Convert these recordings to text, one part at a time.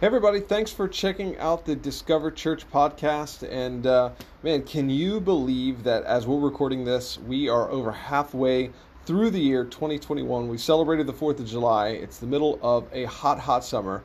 Hey everybody, thanks for checking out the Discover Church podcast. And uh, man, can you believe that as we're recording this, we are over halfway through the year 2021? We celebrated the 4th of July. It's the middle of a hot, hot summer.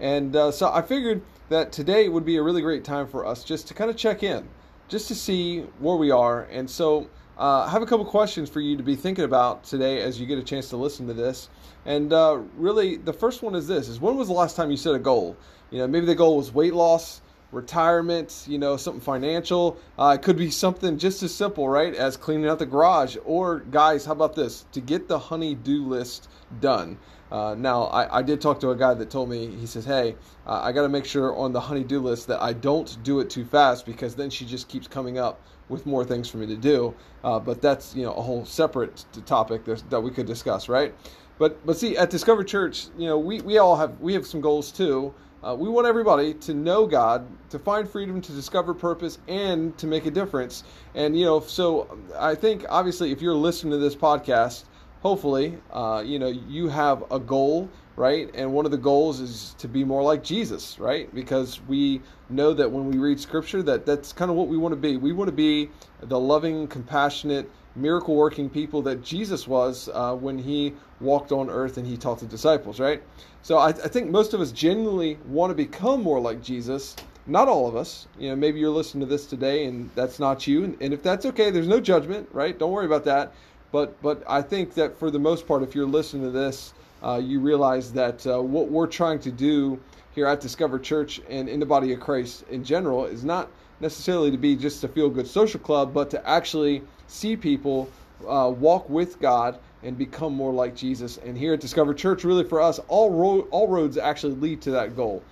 And uh, so I figured that today would be a really great time for us just to kind of check in, just to see where we are. And so uh, I have a couple questions for you to be thinking about today as you get a chance to listen to this. And uh, really, the first one is this: is when was the last time you set a goal? You know, maybe the goal was weight loss, retirement, you know, something financial. Uh, it could be something just as simple, right, as cleaning out the garage. Or, guys, how about this? To get the honey-do list done. Uh, now, I, I, did talk to a guy that told me, he says, hey, uh, I got to make sure on the honey-do list that I don't do it too fast because then she just keeps coming up with more things for me to do. Uh, but that's, you know, a whole separate topic that we could discuss, right? But, but see, at Discover Church, you know, we, we all have, we have some goals too. Uh, we want everybody to know God, to find freedom, to discover purpose, and to make a difference. And you know, so I think obviously, if you're listening to this podcast, hopefully, uh, you know, you have a goal, right? And one of the goals is to be more like Jesus, right? Because we know that when we read Scripture, that that's kind of what we want to be. We want to be the loving, compassionate miracle working people that Jesus was uh, when he walked on earth and he taught the disciples, right? So I, I think most of us genuinely want to become more like Jesus. Not all of us. You know, maybe you're listening to this today and that's not you. And, and if that's okay, there's no judgment, right? Don't worry about that. But but I think that for the most part, if you're listening to this, uh, you realize that uh, what we're trying to do here at Discover Church and in the body of Christ in general is not necessarily to be just a feel good social club, but to actually see people uh, walk with God and become more like Jesus. And here at Discover Church, really for us, all ro- all roads actually lead to that goal.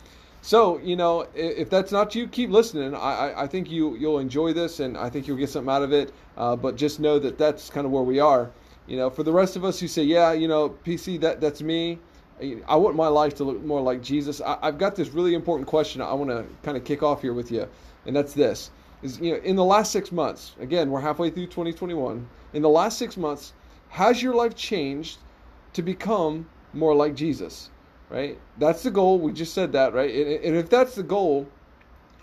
So you know, if that's not you, keep listening. I, I think you you'll enjoy this, and I think you'll get something out of it. Uh, but just know that that's kind of where we are. You know, for the rest of us who say, yeah, you know, PC, that that's me. I want my life to look more like Jesus. I, I've got this really important question I want to kind of kick off here with you, and that's this: is you know, in the last six months, again, we're halfway through 2021. In the last six months, has your life changed to become more like Jesus? Right? That's the goal. We just said that, right? And if that's the goal,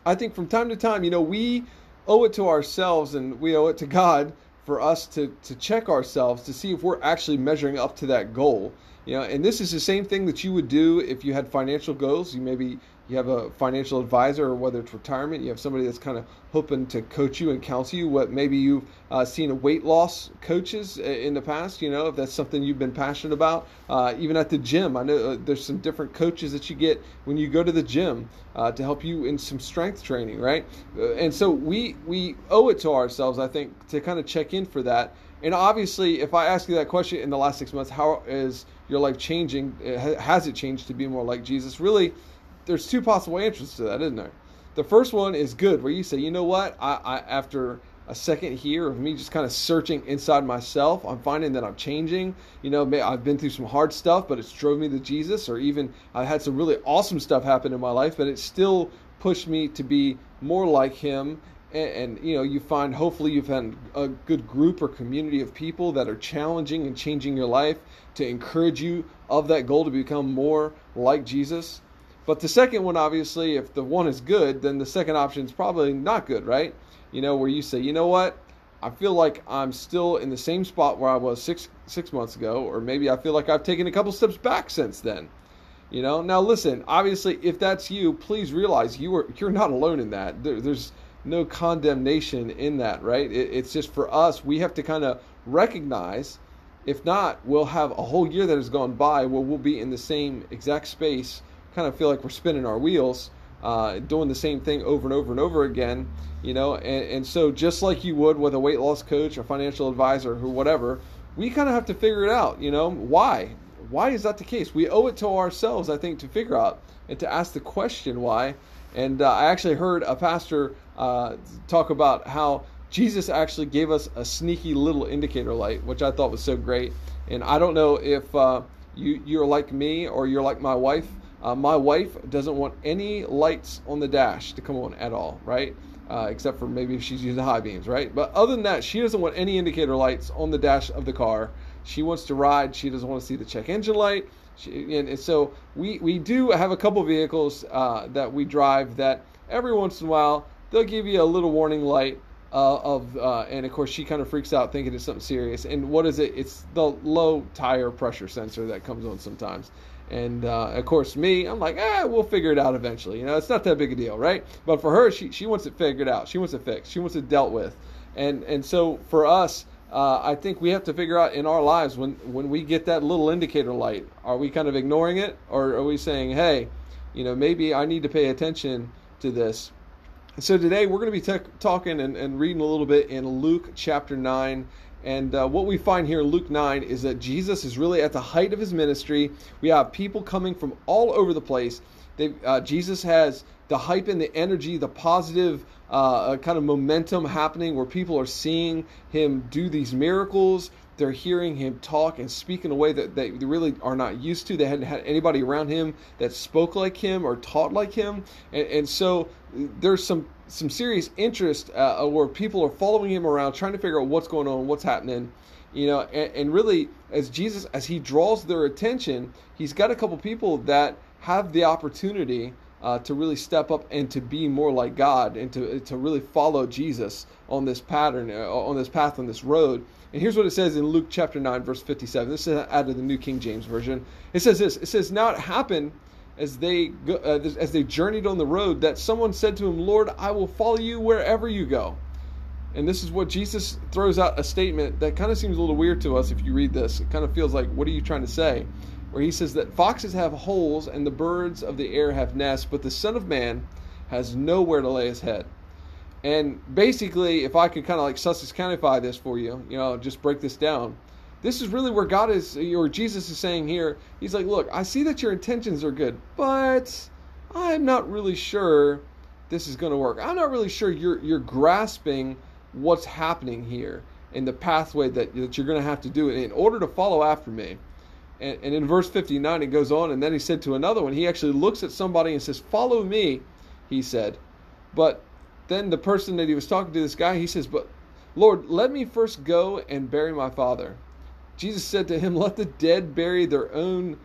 I think from time to time, you know, we owe it to ourselves and we owe it to God for us to to check ourselves to see if we're actually measuring up to that goal. You know, and this is the same thing that you would do if you had financial goals. You maybe you have a financial advisor, or whether it's retirement, you have somebody that's kind of hoping to coach you and counsel you. What maybe you've uh, seen weight loss coaches in the past, you know, if that's something you've been passionate about. Uh, even at the gym, I know uh, there's some different coaches that you get when you go to the gym uh, to help you in some strength training, right? Uh, and so we we owe it to ourselves, I think, to kind of check in for that. And obviously, if I ask you that question in the last six months, how is your life changing? Has it changed to be more like Jesus? Really there's two possible answers to that, isn't there? The first one is good, where you say, you know what, I, I after a second here of me just kind of searching inside myself, I'm finding that I'm changing. You know, I've been through some hard stuff, but it's drove me to Jesus, or even I've had some really awesome stuff happen in my life, but it still pushed me to be more like Him. And, and, you know, you find hopefully you've had a good group or community of people that are challenging and changing your life to encourage you of that goal to become more like Jesus. But the second one, obviously, if the one is good, then the second option is probably not good, right? You know, where you say, you know what, I feel like I'm still in the same spot where I was six six months ago, or maybe I feel like I've taken a couple steps back since then. You know, now listen, obviously, if that's you, please realize you are you're not alone in that. There, there's no condemnation in that, right? It, it's just for us, we have to kind of recognize. If not, we'll have a whole year that has gone by where we'll be in the same exact space kind of feel like we're spinning our wheels, uh, doing the same thing over and over and over again, you know. And, and so, just like you would with a weight loss coach, a financial advisor, or whatever, we kind of have to figure it out, you know. Why? Why is that the case? We owe it to ourselves, I think, to figure out and to ask the question why. And uh, I actually heard a pastor uh, talk about how Jesus actually gave us a sneaky little indicator light, which I thought was so great. And I don't know if uh, you, you're like me or you're like my wife, uh, my wife doesn't want any lights on the dash to come on at all, right? Uh, except for maybe if she's using high beams, right? But other than that, she doesn't want any indicator lights on the dash of the car. She wants to ride. She doesn't want to see the check engine light. She, and so we we do have a couple vehicles uh, that we drive that every once in a while they'll give you a little warning light uh, of uh, and of course she kind of freaks out thinking it's something serious. And what is it? It's the low tire pressure sensor that comes on sometimes. And uh, of course, me, I'm like, ah, we'll figure it out eventually. You know, it's not that big a deal, right? But for her, she she wants it figured out. She wants it fixed. She wants it dealt with. And and so for us, uh, I think we have to figure out in our lives when when we get that little indicator light, are we kind of ignoring it, or are we saying, hey, you know, maybe I need to pay attention to this. So today we're going to be talking and, and, reading a little bit in Luke chapter 9. And uh, what we find here in Luke 9 is that Jesus is really at the height of his ministry. We have people coming from all over the place. Uh, Jesus has the hype and the energy, the positive uh, kind of momentum happening where people are seeing him do these miracles they're hearing him talk and speak in a way that they really are not used to. They hadn't had anybody around him that spoke like him or taught like him, and, and so there's some some serious interest uh, where people are following him around, trying to figure out what's going on, what's happening, you know, and, and really as Jesus as he draws their attention, he's got a couple people that have the opportunity uh, to really step up and to be more like God and to to really follow Jesus on this pattern, uh, on this path, on this road. And here's what it says in Luke chapter 9, verse 57. This is out of the New King James Version. It says this It says, Now it happened as they, go, uh, as they journeyed on the road that someone said to him, Lord, I will follow you wherever you go. And this is what Jesus throws out a statement that kind of seems a little weird to us if you read this. It kind of feels like, what are you trying to say? Where he says that foxes have holes and the birds of the air have nests, but the Son of Man has nowhere to lay his head. And basically, if I could kind of like Sussex Countyfy this for you, you know, just break this down. This is really where God is, or Jesus is saying here. He's like, look, I see that your intentions are good, but I'm not really sure this is going to work. I'm not really sure you're you're grasping what's happening here in the pathway that that you're going to have to do in order to follow after me. And, and in verse 59, it goes on, and then he said to another one, he actually looks at somebody and says, "Follow me," he said. But then the person that he was talking to, this guy, he says, But Lord, let me first go and bury my father. Jesus said to him, Let the dead bury their own,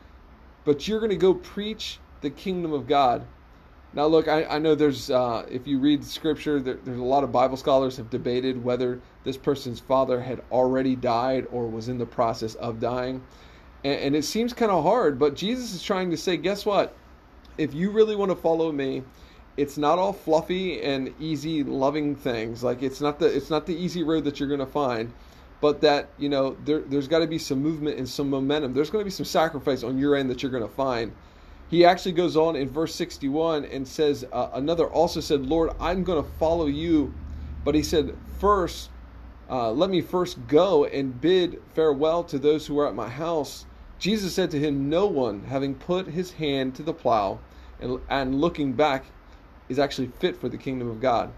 but you're going to go preach the kingdom of God. Now, look, I, I know there's, uh, if you read scripture, there, there's a lot of Bible scholars have debated whether this person's father had already died or was in the process of dying. And, and it seems kind of hard, but Jesus is trying to say, guess what? If you really want to follow me, it's not all fluffy and easy loving things. Like it's not the it's not the easy road that you're going to find but that you know there, there's got to be some movement and some momentum. There's going to be some sacrifice on your end that you're going to find. He actually goes on in verse 61 and says uh, another also said lord i'm going to follow you. But he said first uh, let me first go and bid farewell to those who are at my house jesus said to him no one having put his hand to the plow and, and looking back is actually fit for the kingdom of God.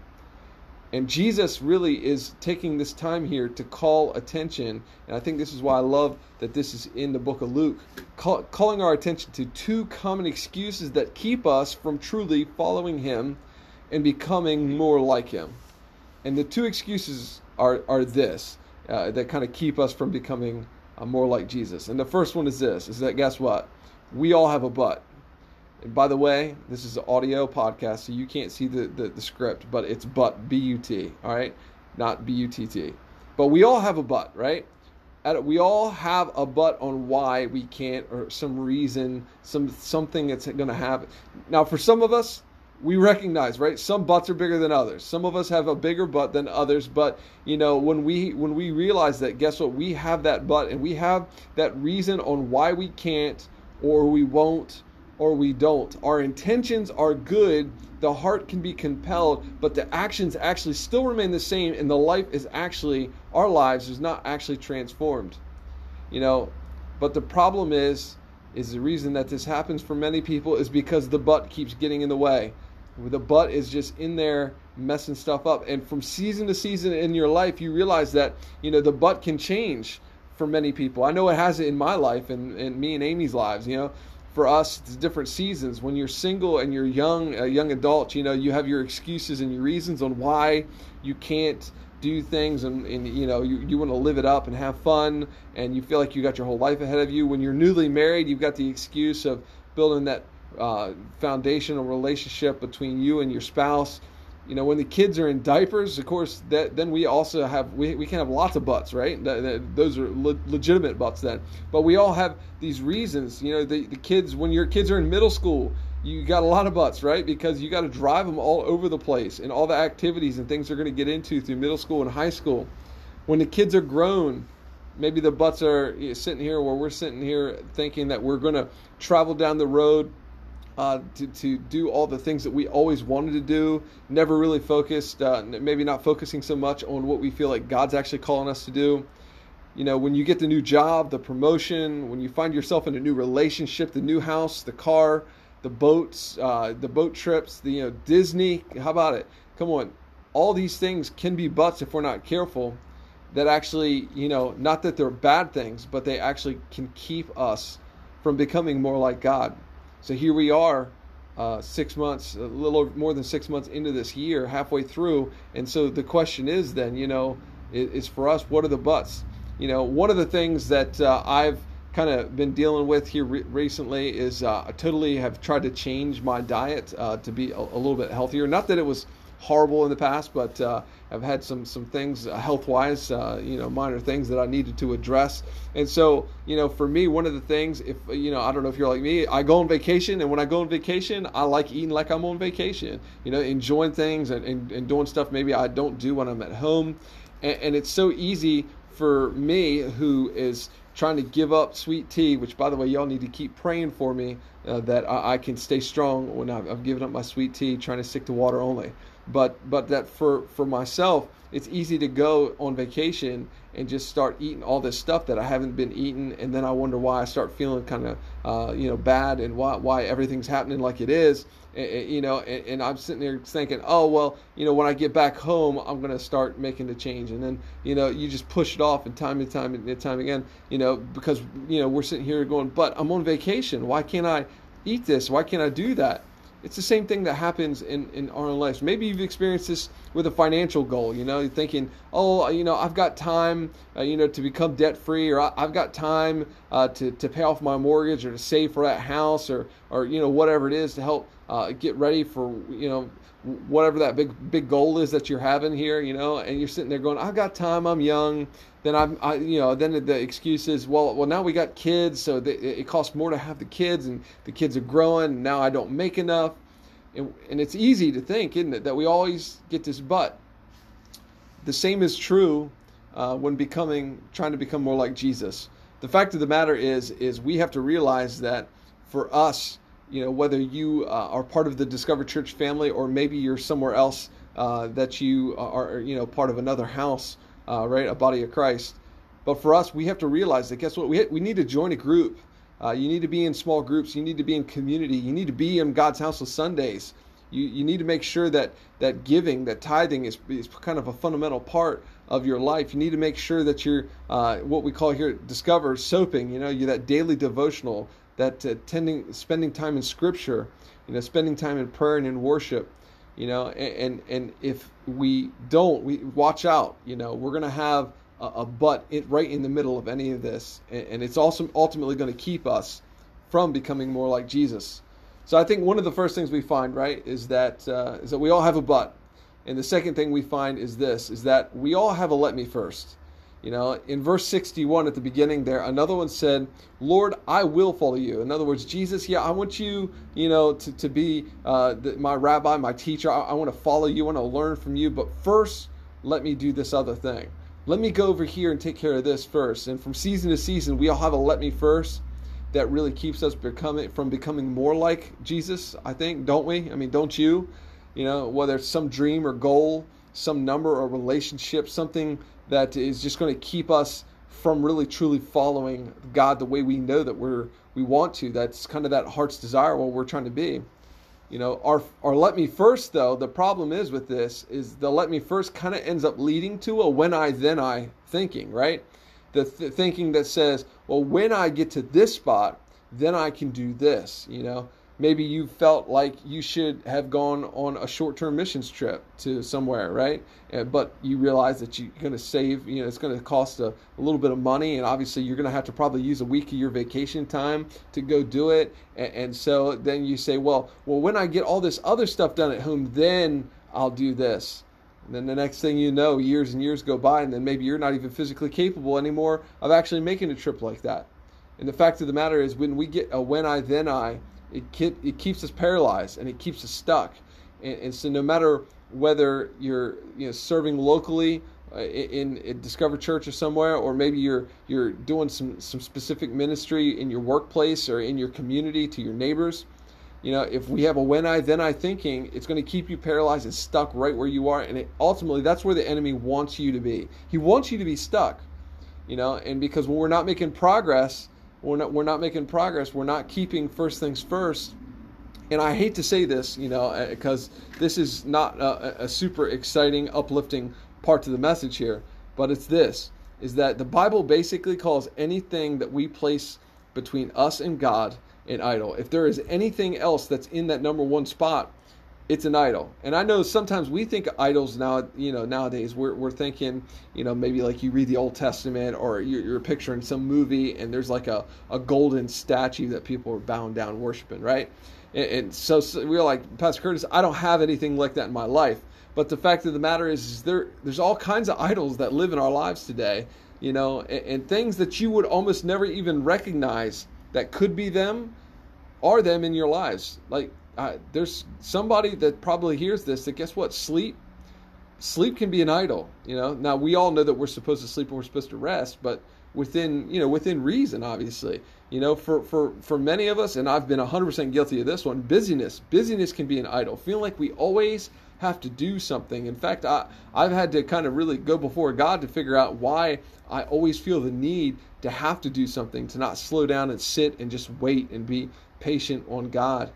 And Jesus really is taking this time here to call attention. And I think this is why I love that this is in the book of Luke, call, calling our attention to two common excuses that keep us from truly following him and becoming more like him. And the two excuses are, are this uh, that kind of keep us from becoming uh, more like Jesus. And the first one is this is that guess what? We all have a butt. And by the way, this is an audio podcast, so you can't see the, the, the script, but it's but B U T, all right? Not B U T T. But we all have a butt, right? We all have a butt on why we can't, or some reason, some something that's going to happen. Now, for some of us, we recognize right some butts are bigger than others some of us have a bigger butt than others but you know when we when we realize that guess what we have that butt and we have that reason on why we can't or we won't or we don't. Our intentions are good, the heart can be compelled, but the actions actually still remain the same, and the life is actually, our lives is not actually transformed. You know, but the problem is, is the reason that this happens for many people is because the butt keeps getting in the way. The butt is just in there messing stuff up. And from season to season in your life, you realize that, you know, the butt can change for many people. I know it has it in my life and, and me and Amy's lives, you know for us it's different seasons when you're single and you're young a young adult you know you have your excuses and your reasons on why you can't do things and, and you know you, you want to live it up and have fun and you feel like you got your whole life ahead of you when you're newly married you've got the excuse of building that uh, foundational relationship between you and your spouse. You know when the kids are in diapers of course that then we also have we, we can have lots of butts right? Those are le- legitimate butts then. But we all have these reasons you know the, the kids when your kids are in middle school you got a lot of butts right? Because you got to drive them all over the place and all the activities and things they're going to get into through middle school and high school. When the kids are grown maybe the butts are sitting here where we're sitting here thinking that we're going to travel down the road uh, to, to do all the things that we always wanted to do, never really focused, uh, maybe not focusing so much on what we feel like God's actually calling us to do. You know, when you get the new job, the promotion, when you find yourself in a new relationship, the new house, the car, the boats, uh, the boat trips, the you know Disney. How about it? Come on, all these things can be butts if we're not careful. That actually, you know, not that they're bad things, but they actually can keep us from becoming more like God. So here we are, uh, six months, a little more than six months into this year, halfway through. And so the question is then, you know, is, for us, what are the buts? You know, one of the things that uh, I've kind of been dealing with here re- recently is uh, I totally have tried to change my diet uh, to be a, a, little bit healthier. Not that it was horrible in the past, but uh, I've had some some things uh, health wise, uh, you know, minor things that I needed to address. And so, you know, for me, one of the things, if you know, I don't know if you're like me, I go on vacation, and when I go on vacation, I like eating like I'm on vacation. You know, enjoying things and, and, and doing stuff maybe I don't do when I'm at home. And, and it's so easy for me, who is trying to give up sweet tea, which by the way, y'all need to keep praying for me uh, that I, I, can stay strong when I've, I've, given up my sweet tea, trying to stick to water only but but that for for myself it's easy to go on vacation and just start eating all this stuff that I haven't been eating, and then I wonder why I start feeling kind of, uh, you know, bad and why why everything's happening like it is, and, you know, and, and, I'm sitting there thinking, oh well, you know, when I get back home, I'm gonna start making the change, and then you know, you just push it off, and time and time and time again, you know, because you know we're sitting here going, but I'm on vacation, why can't I eat this? Why can't I do that? It's the same thing that happens in, in our own lives. Maybe you've experienced this with a financial goal. You know, you're thinking, oh, you know, I've got time, uh, you know, to become debt free, or I've got time uh, to, to pay off my mortgage, or to save for that house, or or you know, whatever it is to help uh, get ready for you know whatever that big big goal is that you're having here. You know, and you're sitting there going, I've got time, I'm young. Then I'm, I, you know, then the excuse is, well, well, now we got kids, so it costs more to have the kids, and the kids are growing. And now I don't make enough, and, and it's easy to think, isn't it, that we always get this but. The same is true uh, when becoming, trying to become more like Jesus. The fact of the matter is, is we have to realize that for us, you know, whether you uh, are part of the Discover Church family or maybe you're somewhere else uh, that you are, you know, part of another house uh, right? A body of Christ. But for us, we have to realize that guess what? We, we need to join a group. Uh, you need to be in small groups. You need to be in community. You need to be in God's house on Sundays. You, you need to make sure that, that giving, that tithing is, is kind of a fundamental part of your life. You need to make sure that you're uh, what we call here discover soaping. You know, you that daily devotional, that uh, tending, spending time in Scripture, you know, spending time in prayer and in worship you know and and if we don't we watch out you know we're going to have a, a butt right in the middle of any of this and, and it's also ultimately going to keep us from becoming more like jesus. So i think one of the first things we find right is that uh, is that we all have a butt. And the second thing we find is this is that we all have a let me first you know, in verse 61 at the beginning there, another one said, Lord, I will follow you. In other words, Jesus, yeah, I want you, you know, to, to be uh, the, my rabbi, my teacher. I, I want to follow you. I want to learn from you. But first, let me do this other thing. Let me go over here and take care of this first. And from season to season, we all have a let me first that really keeps us becoming from becoming more like Jesus, I think, don't we? I mean, don't you? You know, whether it's some dream or goal, some number or relationship, something that is just going to keep us from really truly following God the way we know that we're we want to. That's kind of that heart's desire what we're trying to be. You know, our our let me first though, the problem is with this is the let me first kind of ends up leading to a when I then I thinking, right? The th- thinking that says, well, when I get to this spot, then I can do this, you know. Maybe you felt like you should have gone on a short-term missions trip to somewhere right? Uh, but you realize that you're going to save you know it's going to cost a, a, little bit of money and obviously you're going to have to probably use a week of your vacation time to go do it. And, and so then you say well well when i get all this other stuff done at home then i'll do this. And then the next thing you know years and years go by and then maybe you're not even physically capable anymore of actually making a trip like that. And the fact of the matter is when we get a when i then i it, it keeps us paralyzed and it keeps us stuck. And, and so, no matter whether you're you know, serving locally uh, in, in Discover Church or somewhere, or maybe you're you're doing some some specific ministry in your workplace or in your community to your neighbors. You know, if we have a when I then I thinking, it's going to keep you paralyzed and stuck right where you are, and it, ultimately that's where the enemy wants you to be. He wants you to be stuck. You know, and because when we're not making progress, we're not we're not making progress. We're not keeping first things first. And I hate to say this, you know, because uh, this is not a, a super exciting, uplifting part to the message here, but it's this: is that the Bible basically calls anything that we place between us and God an idol. If there is anything else that's in that number one spot, it's an idol. And I know sometimes we think idols now, you know, nowadays we're, we're thinking, you know, maybe like you read the Old Testament or you're, you're picturing some movie and there's like a, a golden statue that people are bound down worshiping, right? And, and so, so, we're like, Pastor Curtis, I don't have anything like that in my life. But the fact of the matter is, is there there's all kinds of idols that live in our lives today, you know, and, and things that you would almost never even recognize that could be them are them in your lives. Like uh, there's somebody that probably hears this that guess what? Sleep sleep can be an idol you know? Now we all know that we're supposed to sleep and we're supposed to rest but within you know within reason obviously. You know for for for many of us and i've been 100% guilty of this one busyness. Busyness can be an idol. Feeling like we always have to do something. In fact i i've had to kind of really go before god to figure out why i always feel the need to have to do something to not slow down and sit and just wait and be patient on god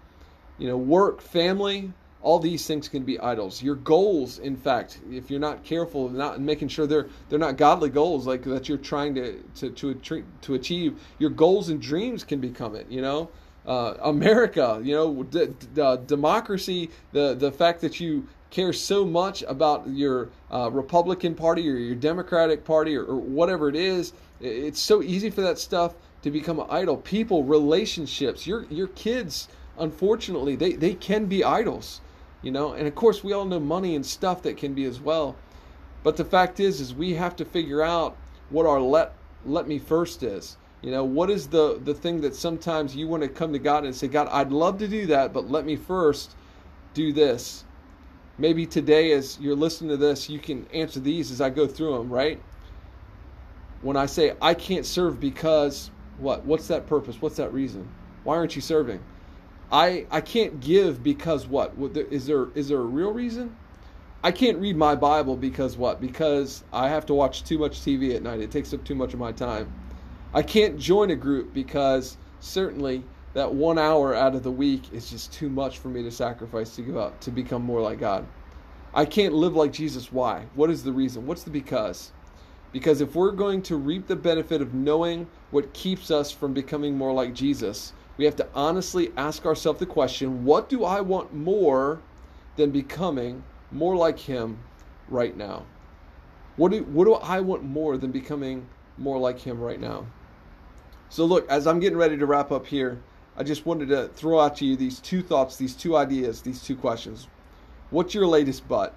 you know, work, family, all these things can be idols. Your goals, in fact, if you're not careful, not making sure they're they're not godly goals like that you're trying to to to, to achieve, your goals and dreams can become it. You know, uh, America, you know, d- d- democracy, the the fact that you care so much about your uh, Republican Party or your Democratic Party or, or whatever it is, it's so easy for that stuff to become an idol. People, relationships, your your kids unfortunately, they, they can be idols, you know. And of course, we all know money and stuff that can be as well. But the fact is, is we have to figure out what our let let me first is. You know, what is the the thing that sometimes you want to come to God and say, God, I'd love to do that, but let me first do this. Maybe today, as you're listening to this, you can answer these as I go through them, right? When I say I can't serve because what? What's that purpose? What's that reason? Why aren't you serving? I I can't give because what? Is there is there a real reason? I can't read my Bible because what? Because I have to watch too much TV at night. It takes up too much of my time. I can't join a group because certainly that one hour out of the week is just too much for me to sacrifice to give up to become more like God. I can't live like Jesus. Why? What is the reason? What's the because? Because if we're going to reap the benefit of knowing what keeps us from becoming more like Jesus, we have to honestly ask ourselves the question what do I want more than becoming more like Him right now? What do, what do I want more than becoming more like Him right now? So, look, as I'm getting ready to wrap up here, I just wanted to throw out to you these two thoughts, these two ideas, these two questions. What's your latest but?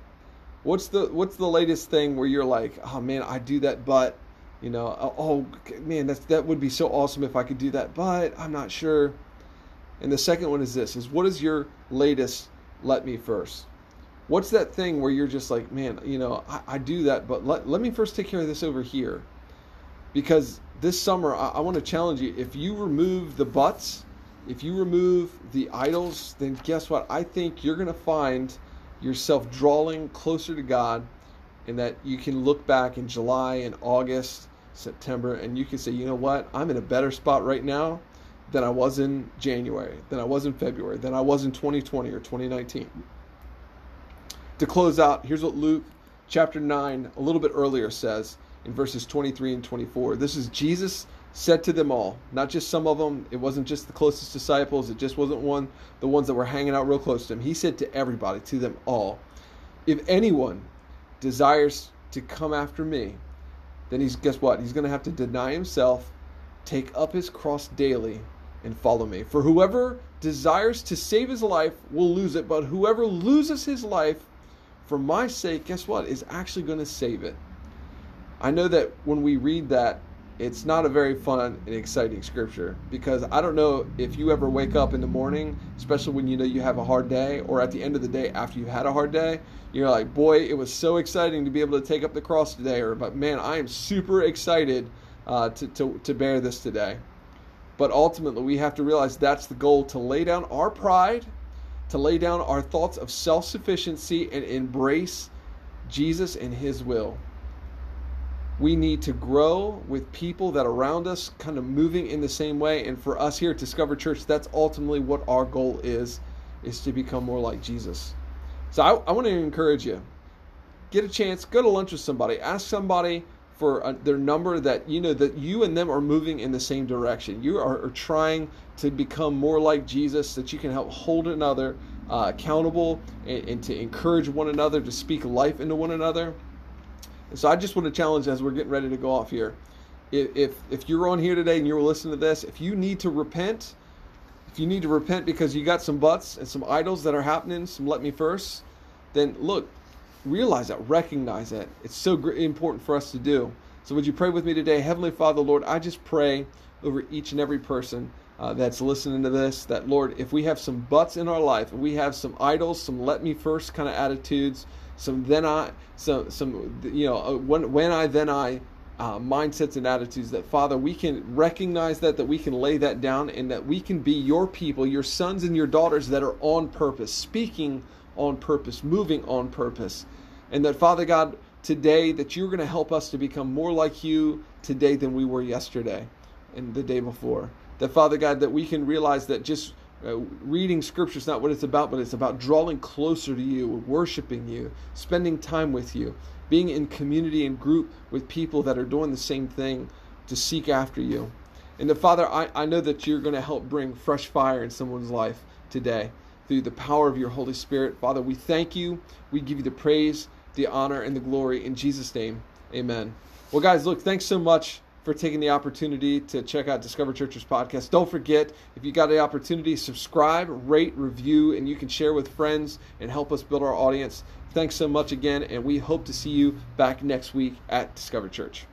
What's the what's the latest thing where you're like, oh man, I do that but you know, uh, oh, oh man, that's that would be so awesome if I could do that, but I'm not sure. And the second one is this: is what is your latest? Let me first. What's that thing where you're just like, man, you know, I, I do that, but let let me first take care of this over here, because this summer I, I want to challenge you. If you remove the buts, if you remove the idols, then guess what? I think you're going to find yourself drawing closer to God and that you can look back in July and August September, and you can say, you know what, I'm in a better spot right now than I was in January, than I was in February, than I was in 2020 or 2019. To close out, here's what Luke chapter 9, a little bit earlier, says in verses 23 and 24. This is Jesus said to them all, not just some of them, it wasn't just the closest disciples, it just wasn't one the ones that were hanging out real close to him. He said to everybody, to them all, if anyone desires to come after me, then he's guess what? He's going to have to deny himself, take up his cross daily and follow me. For whoever desires to save his life will lose it, but whoever loses his life for my sake, guess what? Is actually going to save it. I know that when we read that, it's not a very fun and exciting scripture because I don't know if you ever wake up in the morning, especially when you know you have a hard day, or at the end of the day after you had a hard day, you're like, boy, it was so exciting to be able to take up the cross today, or but man, I am super excited uh, to, to, to bear this today. But ultimately, we have to realize that's the goal to lay down our pride, to lay down our thoughts of self sufficiency, and embrace Jesus and His will. We need to grow with people that around us, kind of moving in the same way. And for us here at Discover Church, that's ultimately what our goal is, is to become more like Jesus. So I, I want to encourage you. Get a chance, go to lunch with somebody, ask somebody for a, their number that you know that you and them are moving in the same direction. You are, are trying to become more like Jesus, that you can help hold another uh, accountable and, and to encourage one another to speak life into one another. So I just want to challenge as we're getting ready to go off here. If, if, you're on here today and you're listening to this, if you need to repent, if you need to repent because you got some butts and some idols that are happening, some let me first, then look, realize that, recognize that. It's so important for us to do. So, would you pray with me today? Heavenly Father, Lord, I just pray over each and every person uh, that's listening to this that, Lord, if we have some butts in our life, if we have some idols, some let me first kind of attitudes, some then I, some, some you know, uh, when, when I, then I, uh, mindsets and attitudes that father we can recognize that that we can lay that down and that we can be your people your sons and your daughters that are on purpose speaking on purpose moving on purpose. And that father god today that you're going to help us to become more like you today than we were yesterday and the day before. That father god that we can realize that just uh, reading scripture is not what it's about, but it's about drawing closer to you, worshiping you, spending time with you, being in community and group with people that are doing the same thing to seek after you. And the Father, I, I know that you're going to help bring fresh fire in someone's life today through the power of your Holy Spirit. Father, we thank you. We give you the praise, the honor, and the glory in Jesus' name. Amen. Well, guys, look, thanks so much for taking the opportunity to check out Discover Church's podcast. Don't forget, if you got the opportunity, subscribe, rate, review, and you can share with friends and help us build our audience. Thanks so much again, and we hope to see you back next week at Discover Church.